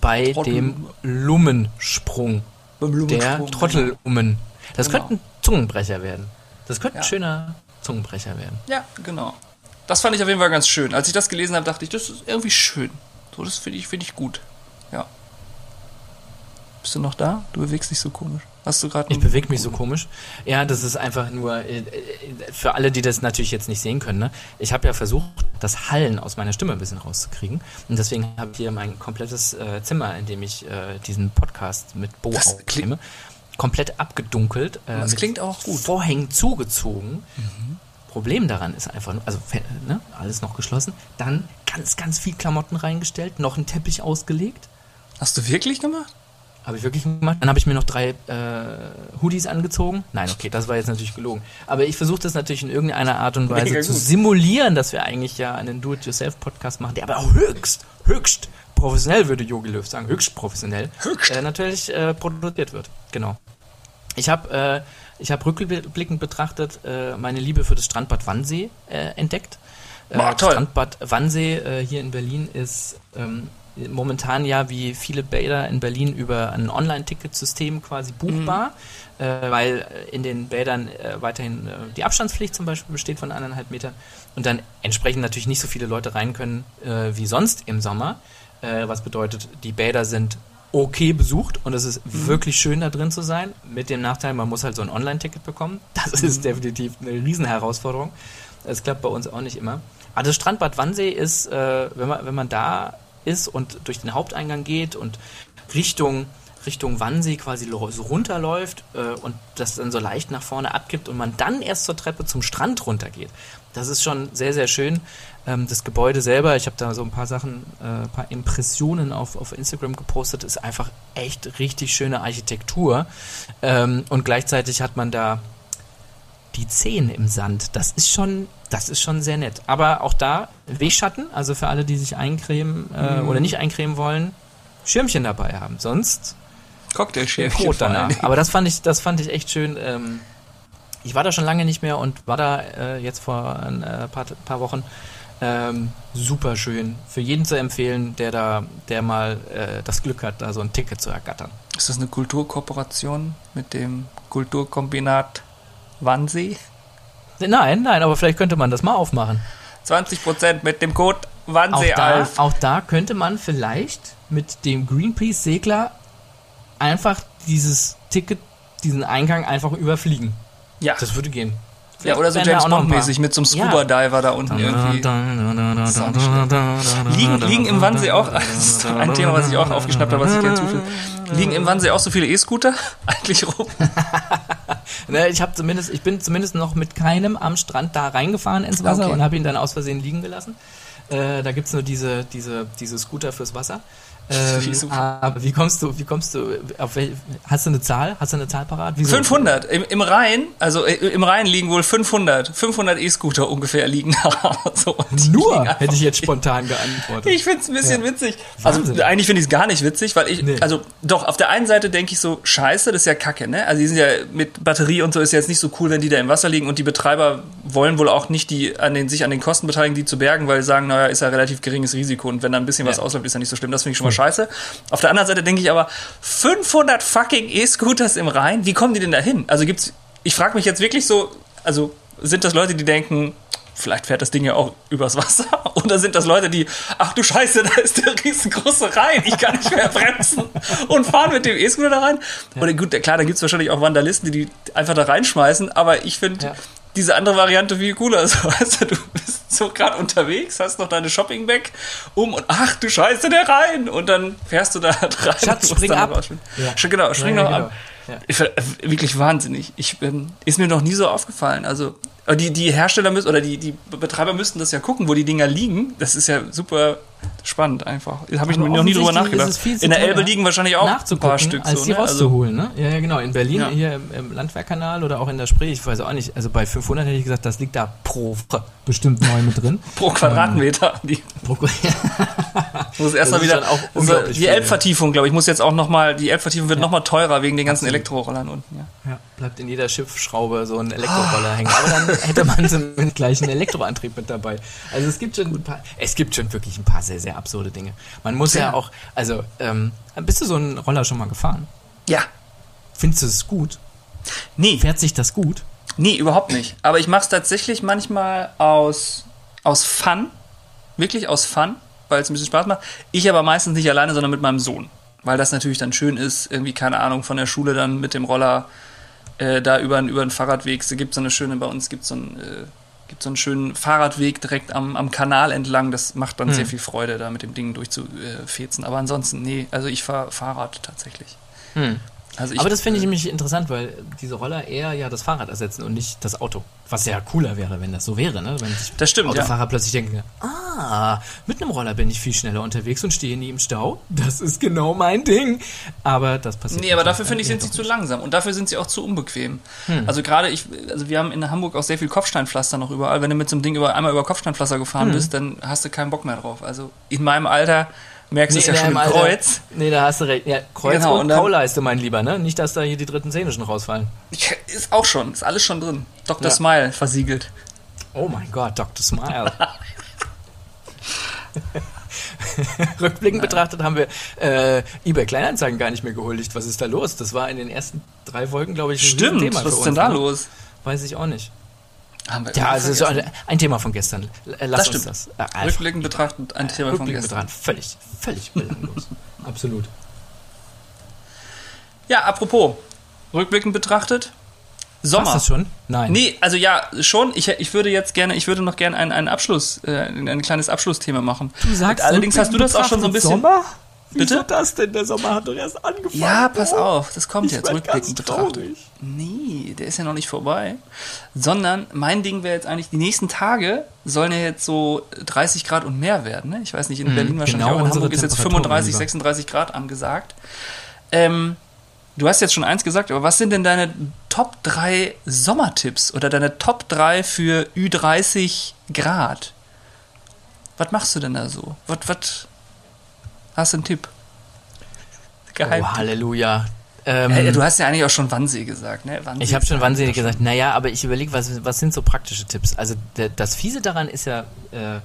bei Trottel- dem Lummensprung. Beim Der Lummensprung, Trottelummen. Das Genau. könnte ein Zungenbrecher werden. Das könnte ein Ja. schöner Zungenbrecher werden. Ja, genau. Das fand ich auf jeden Fall ganz schön. Als ich das gelesen habe, dachte ich, das ist irgendwie schön. So, das finde ich, finde ich gut. Ja. Bist du noch da? Du bewegst dich so komisch. Hast du gerade Ich bewege mich so komisch. Ja, das ist einfach nur, äh, äh, für alle, die das natürlich jetzt nicht sehen können, ne? ich habe ja versucht, das Hallen aus meiner Stimme ein bisschen rauszukriegen. Und deswegen habe ich hier mein komplettes äh, Zimmer, in dem ich äh, diesen Podcast mit Bo Das aufnehme, komplett abgedunkelt. Äh, Das klingt auch gut. Mhm. Vorhängen zugezogen. Problem daran ist einfach, also ne, alles noch geschlossen, dann ganz, ganz viel Klamotten reingestellt, noch einen Teppich ausgelegt. Hast du wirklich gemacht? Habe ich wirklich gemacht. Dann habe ich mir noch drei äh, Hoodies angezogen. Nein, okay, das war jetzt natürlich gelogen. Aber ich versuche das natürlich in irgendeiner Art und Weise Mega zu gut. simulieren, dass wir eigentlich ja einen Do-it-yourself-Podcast machen, der aber höchst, höchst professionell, würde Jogi Löw sagen, höchst professionell, Höchst. Äh, natürlich äh, produziert wird. Genau. Ich habe äh, ich hab rückblickend betrachtet äh, meine Liebe für das Strandbad Wannsee äh, entdeckt. Äh, Boah, das toll. Strandbad Wannsee äh, hier in Berlin ist ähm, momentan ja wie viele Bäder in Berlin über ein Online-Ticketsystem quasi buchbar, Mhm. äh, weil in den Bädern äh, weiterhin äh, die Abstandspflicht zum Beispiel besteht von eineinhalb Metern und dann entsprechend natürlich nicht so viele Leute rein können wie sonst im Sommer, äh, was bedeutet, die Bäder sind okay besucht und es ist wirklich schön da drin zu sein, mit dem Nachteil, man muss halt so ein Online-Ticket bekommen. Das ist definitiv eine Riesenherausforderung. Das klappt bei uns auch nicht immer. Aber das Strandbad Wannsee ist, äh, wenn, man, wenn man da ist und durch den Haupteingang geht und Richtung, Richtung Wannsee quasi so runterläuft äh, und das dann so leicht nach vorne abgibt und man dann erst zur Treppe zum Strand runtergeht. Das ist schon sehr, sehr schön. Ähm, das Gebäude selber, ich habe da so ein paar Sachen, äh, ein paar Impressionen auf, auf Instagram gepostet, ist einfach echt richtig schöne Architektur. Ähm, und gleichzeitig hat man da die Zehen im Sand. Das ist schon, das ist schon sehr nett. Aber auch da Wegschatten, also für alle, die sich eincremen äh, oder nicht eincremen wollen, Schirmchen dabei haben. Sonst. Brot allen danach. Aber das fand ich, das fand ich echt schön. Ähm, ich war da schon lange nicht mehr und war da äh, jetzt vor ein äh, paar, paar Wochen. Ähm, super schön. Für jeden zu empfehlen, der da, der mal äh, das Glück hat, da so ein Ticket zu ergattern. Ist das eine Kulturkooperation mit dem Kulturkombinat Wannsee? Nein, nein, aber vielleicht könnte man das mal aufmachen. 20% mit dem Code Auch Wannsee-Alf. auch da könnte man vielleicht mit dem Greenpeace-Segler einfach dieses Ticket, diesen Eingang einfach überfliegen. Ja. Das würde gehen. Ja, oder so James Bond-mäßig mit so einem Scuba-Diver da unten irgendwie. Liegen, Liegen, im Wannsee auch, das ist ein Thema, was ich auch aufgeschnappt habe, was ich gerne zufüge. Liegen im Wannsee auch so viele E-Scooter eigentlich rum? Ne, ich habe zumindest, ich bin zumindest noch mit keinem am Strand da reingefahren ins Wasser Okay. und habe ihn dann aus Versehen liegen gelassen. Äh, da gibt's nur diese, diese, diese Scooter fürs Wasser. Wie Ähm, aber wie kommst du, wie kommst du, auf wel, hast du eine Zahl? Hast du eine Zahl parat? Wieso? 500. Im, Im Rhein, also äh, im Rhein liegen wohl 500. 500 E-Scooter ungefähr liegen da. so, Nur, hätte ich jetzt spontan geantwortet. Ich find's ein bisschen Ja. witzig. Also Wahnsinn. eigentlich finde ich es gar nicht witzig, weil ich, Nee. also doch, auf der einen Seite denke ich so, scheiße, das ist ja kacke, ne? Also die sind ja mit Batterie und so ist ja jetzt nicht so cool, wenn die da im Wasser liegen und die Betreiber wollen wohl auch nicht die an den, sich an den Kosten beteiligen, die zu bergen, weil sie sagen, naja, ist ja relativ geringes Risiko und wenn da ein bisschen was Ja. Hm. ausläuft, ist ja nicht so schlimm. Das finde ich schon mal scheiße. Auf der anderen Seite denke ich aber, 500 fucking E-Scooters im Rhein, wie kommen die denn da hin? Also gibt's, ich frage mich jetzt wirklich so, also sind das Leute, die denken, vielleicht fährt das Ding ja auch übers Wasser? Oder sind das Leute, die, ach du Scheiße, da ist der riesengroße Rhein, ich kann nicht mehr bremsen und fahren mit dem E-Scooter da rein? Oder gut, klar, da gibt es wahrscheinlich auch Vandalisten, die die einfach da reinschmeißen, aber ich finde Ja. Diese andere Variante viel cooler. Also, weißt du, du bist so gerade unterwegs, hast noch deine Shopping-Bag um und ach du Scheiße, der Rhein! Und dann fährst du da rein. Schatz, spring ab. Ja. Genau, spring Ja, noch genau. ab. Ja. Wirklich wahnsinnig. Ich, ähm, ist mir noch nie so aufgefallen. Also die, die Hersteller müssen oder die, die Betreiber müssten das ja gucken, wo die Dinger liegen. Das ist ja super spannend einfach. Habe ich Aber noch nie drüber nachgedacht. In der Elbe liegen wahrscheinlich auch ein paar Stück. als so, die ne? Also, rauszuholen, ne? Ja, ja, genau. In Berlin, Ja. hier im, im Landwehrkanal oder auch in der Spree, ich weiß auch nicht. Also bei 500 hätte ich gesagt, das liegt da pro bestimmt neu mit drin. pro Quadratmeter. Die Pro, muss erstmal wieder. die Elbvertiefung, glaube ich, muss jetzt auch nochmal. Die Elbvertiefung wird noch nochmal teurer wegen den ganzen Elektrorollern unten. Ja. ja, bleibt in jeder Schiffsschraube so ein Elektroroller hängen. Aber dann hätte man zumindest gleich einen Elektroantrieb mit dabei. Also es gibt schon ein paar, es gibt schon wirklich ein paar sehr, sehr absurde Dinge. Man muss ja, Ja. auch, also, ähm, bist du so einen Roller schon mal gefahren? ja. Findest du es gut? Nee. Fährt sich das gut? Nee, überhaupt nicht. Aber ich mache es tatsächlich manchmal aus, aus Fun. Wirklich aus Fun, weil es ein bisschen Spaß macht. Ich aber meistens nicht alleine, sondern mit meinem Sohn. Weil das natürlich dann schön ist, irgendwie, keine Ahnung, von der Schule dann mit dem Roller äh, da über, über den Fahrradweg. Es gibt so eine schöne, bei uns gibt so einen, äh, gibt so einen schönen Fahrradweg direkt am, am Kanal entlang. Das macht dann sehr viel Freude, da mit dem Ding durchzufezen. Aber ansonsten, nee, also ich fahre Fahrrad tatsächlich. Hm. Also ich, Aber das finde ich nämlich interessant, weil diese Roller eher ja das Fahrrad ersetzen und nicht das Auto. Was ja cooler wäre, wenn das so wäre, ne? Wenn sich Das stimmt, Autofahrer plötzlich denken, ah, mit einem Roller bin ich viel schneller unterwegs und stehe nie im Stau. Das ist genau mein Ding. Aber das passiert. Nee, aber dafür finde ich, sind sie zu langsam und dafür sind sie auch zu unbequem. Hm. Also gerade ich, also wir haben in Hamburg auch sehr viel Kopfsteinpflaster noch überall. Wenn du mit so einem Ding über, einmal über Kopfsteinpflaster gefahren Hm. bist, dann hast du keinen Bock mehr drauf. Also in meinem Alter merkst du es Nee, ja schon im Alter- Kreuz. Nee, da hast du recht. Ja, Kreuz Genau, und, dann- Kauleiste, mein Lieber, ne? Nicht, dass da hier die dritten Zähne schon rausfallen. Ist auch schon, ist alles schon drin. Dr. Ja. Smile versiegelt. Oh mein Gott, Dr. Smile. Rückblickend betrachtet haben wir äh, eBay Kleinanzeigen gar nicht mehr gehuldigt. Was ist da los? Das war in den ersten drei Folgen, glaube ich, ein Stimmt, Thema was für ist denn da ne? los? Weiß ich auch nicht. Haben wir Ja, also es ist vergessen. ein Thema von gestern. Lass Das uns stimmt. das. Äh, Rückblickend betrachtet ein Thema von gestern. Völlig, völlig belanglos. Absolut. Ja, apropos, rückblickend betrachtet, Sommer. War's das schon? Nein. Nee, also ja, schon. Ich, ich würde jetzt gerne, ich würde noch gerne einen, einen Abschluss, äh, ein kleines Abschlussthema machen. Du sagst, Und allerdings hast du das auch schon so ein bisschen. Sommer? Bitte? Wieso das denn? Der Sommer hat doch erst angefangen. Ja, pass auf, das kommt Ich jetzt rückblickend betrachtet. traurig. Nee, der ist ja noch nicht vorbei. Sondern mein Ding wäre jetzt eigentlich, die nächsten Tage sollen ja jetzt so 30 Grad und mehr werden. Ne? Ich weiß nicht, in Berlin wahrscheinlich genau auch. In Hamburg ist jetzt Temperaturen, 35, lieber. 36 Grad angesagt. Ähm, du hast jetzt schon eins gesagt, aber was sind denn deine Top 3 Sommertipps oder deine Top 3 für Ü30 Grad? Was machst du denn da so? Was, was hast du einen Tipp? Geheim. Oh, Halleluja. Ähm, Ja, du hast ja eigentlich auch schon Wannsee gesagt, ne? Wannsee Ich habe schon schon- gesagt, naja, aber ich überlege, was, was sind so praktische Tipps? Also der, das Fiese daran ist ja, äh,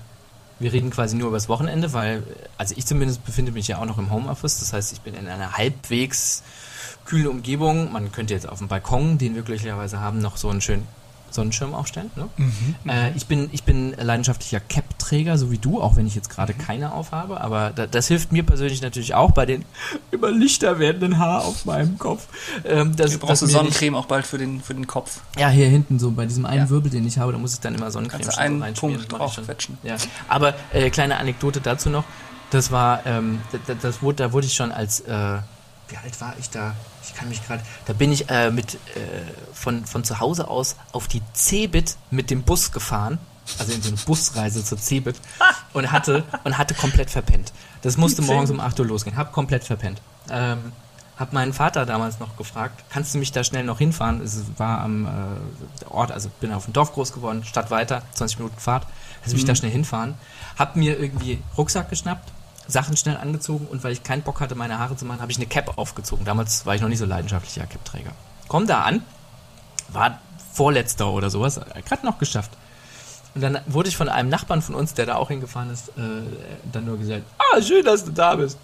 wir reden quasi nur über das Wochenende, weil, also ich zumindest befinde mich ja auch noch im Homeoffice, das heißt, ich bin in einer halbwegs kühlen Umgebung. Man könnte jetzt auf dem Balkon, den wir glücklicherweise haben, noch so einen schönen Sonnenschirm aufstellen. Ne? Äh, ich, bin, ich bin leidenschaftlicher Cap-Träger, so wie du, auch wenn ich jetzt gerade keine aufhabe. Aber da, das hilft mir persönlich natürlich auch bei den immer lichter werdenden Haar auf meinem Kopf. Ähm, das, Du brauchst du mir nicht- Sonnencreme auch bald für den, für den Kopf. ja, hier hinten so bei diesem einen Ja. Wirbel, den ich habe, da muss ich dann immer Sonnencreme Kannst einen. Punkt Das draufquetschen. Ja. Aber äh, kleine Anekdote dazu noch. Das war, ähm, das, das wurde, da wurde ich schon als, äh, wie alt war ich da? Ich kann mich gerade, da bin ich äh, mit äh, von, von zu Hause aus auf die Cebit mit dem Bus gefahren. Also in so eine Busreise zur Cebit und hatte und hatte komplett verpennt. Das musste morgens um 8 Uhr losgehen. Hab komplett verpennt. Ähm, hab meinen Vater damals noch gefragt, kannst du mich da schnell noch hinfahren? Es war am äh, Ort, also bin auf dem Dorf groß geworden, Stadt weiter, 20 Minuten Fahrt. Kannst du mich da schnell hinfahren? Hab mir irgendwie Rucksack geschnappt, Sachen schnell angezogen und weil ich keinen Bock hatte, meine Haare zu machen, habe ich eine Cap aufgezogen. Damals war ich noch nicht so leidenschaftlicher Cap-Träger. Komm da an, war vorletzter oder sowas, gerade noch geschafft. Und dann wurde ich von einem Nachbarn von uns, der da auch hingefahren ist, äh, dann nur gesagt, ah, schön, dass du da bist.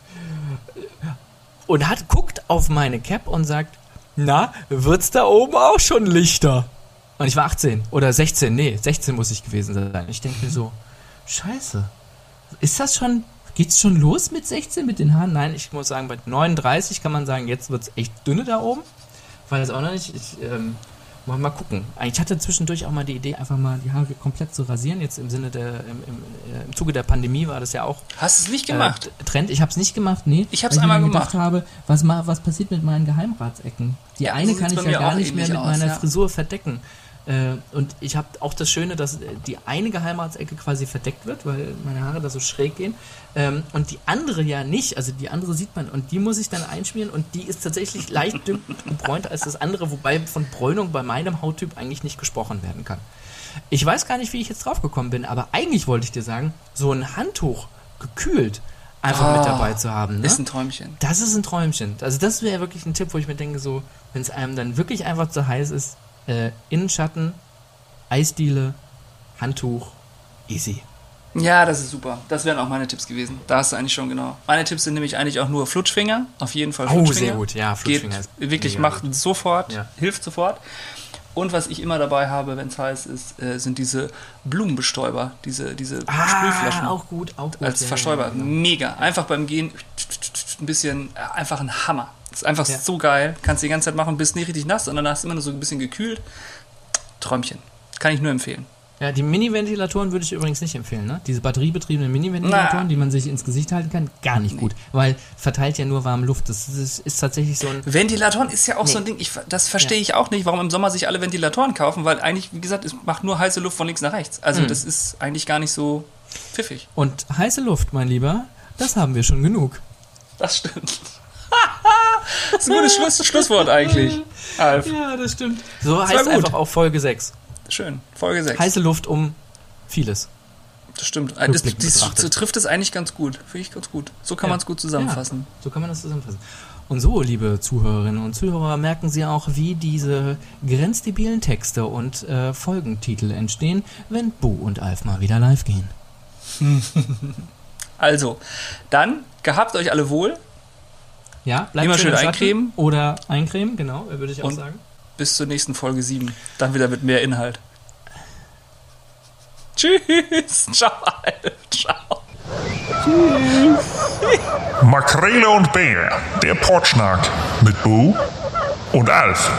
Und hat guckt auf meine Cap und sagt, na, wird's da oben auch schon lichter? Und ich war 18 oder 16, nee, 16 muss ich gewesen sein. Ich denke mir so, scheiße, ist das schon, geht's schon los mit 16 mit den Haaren? Nein, ich muss sagen, bei 39 kann man sagen, jetzt wird's echt dünne da oben. Weil das auch noch nicht, ich, ähm, mal, mal gucken. Ich hatte zwischendurch auch mal die Idee, einfach mal die Haare komplett zu rasieren. Jetzt im Sinne der, im, im, äh, im Zuge der Pandemie war das ja auch Hast du es nicht gemacht? äh, Trend. Ich habe es nicht gemacht, nee. Ich hab's weil einmal gemacht. habe, was, ma- was passiert mit meinen Geheimratsecken? Die Ja, eine kann ich ja gar nicht mehr mit aus, meiner ja. Frisur verdecken. Äh, und ich habe auch das Schöne, dass äh, die eine Geheimratsecke quasi verdeckt wird, weil meine Haare da so schräg gehen. Ähm, und die andere ja nicht. Also die andere sieht man und die muss ich dann einschmieren und die ist tatsächlich leicht dünn gebräunt als das andere, wobei von Bräunung bei meinem Hauttyp eigentlich nicht gesprochen werden kann. Ich weiß gar nicht, wie ich jetzt drauf gekommen bin, aber eigentlich wollte ich dir sagen, so ein Handtuch gekühlt einfach mit Ah, dabei zu haben. Ne? Ist ein Träumchen. Das ist ein Träumchen. Also das wäre wirklich ein Tipp, wo ich mir denke, so, wenn es einem dann wirklich einfach zu heiß ist, äh, Innenschatten, Eisdiele, Handtuch, easy. Ja, das ist super. Das wären auch meine Tipps gewesen. Da hast du eigentlich schon genau. Meine Tipps sind nämlich eigentlich auch nur Flutschfinger. Auf jeden Fall Oh, Flutschfinger. sehr gut. Ja, Flutschfinger Geht wirklich, macht gut. sofort, Ja. hilft sofort. Und was ich immer dabei habe, wenn es heiß ist, äh, sind diese Blumenbestäuber, diese, diese Sprühflaschen. Ah, auch gut, auch gut. als ja, Verstäuber. ja, genau. Mega. Einfach beim Gehen ein bisschen, äh, einfach ein Hammer. Das ist einfach Ja. so geil. Kannst die ganze Zeit machen, bist nicht richtig nass, sondern hast immer nur so ein bisschen gekühlt. Träumchen. Kann ich nur empfehlen. Ja, die Mini-Ventilatoren würde ich übrigens nicht empfehlen, ne? Diese batteriebetriebenen Mini-Ventilatoren, die man sich ins Gesicht halten kann, gar nicht gut. Weil verteilt ja nur warme Luft. Das ist, ist tatsächlich so ein. Ventilatoren ist ja auch so ein Nee. Ding, ich, das verstehe ich auch nicht, warum im Sommer sich alle Ventilatoren kaufen, weil eigentlich, wie gesagt, es macht nur heiße Luft von links nach rechts. Also Hm. das ist eigentlich gar nicht so pfiffig. Und heiße Luft, mein Lieber, das haben wir schon genug. Das stimmt. Das ist ein gutes Schluss, Schlusswort eigentlich. Alf. Ja, das stimmt. So war heißt einfach auch Folge 6. Schön. Folge 6. Heiße Luft um vieles. Das stimmt. Äh, Das, das, so trifft es eigentlich ganz gut. Finde ich ganz gut. So kann Ja. man es gut zusammenfassen. Ja, so kann man das zusammenfassen. Und so, liebe Zuhörerinnen und Zuhörer, merken Sie auch, wie diese grenzdebilen Texte und äh, Folgentitel entstehen, wenn Bo und Alf mal wieder live gehen. Also, dann gehabt euch alle wohl. Ja, bleibt Immer schön eincremen. Oder eincremen, genau, würde ich auch Und- sagen. Bis zur nächsten Folge 7. Dann wieder mit mehr Inhalt. Tschüss. Ciao. Alf. Ciao. Makrele und Bär, der Potschnack mit Bo und Alf.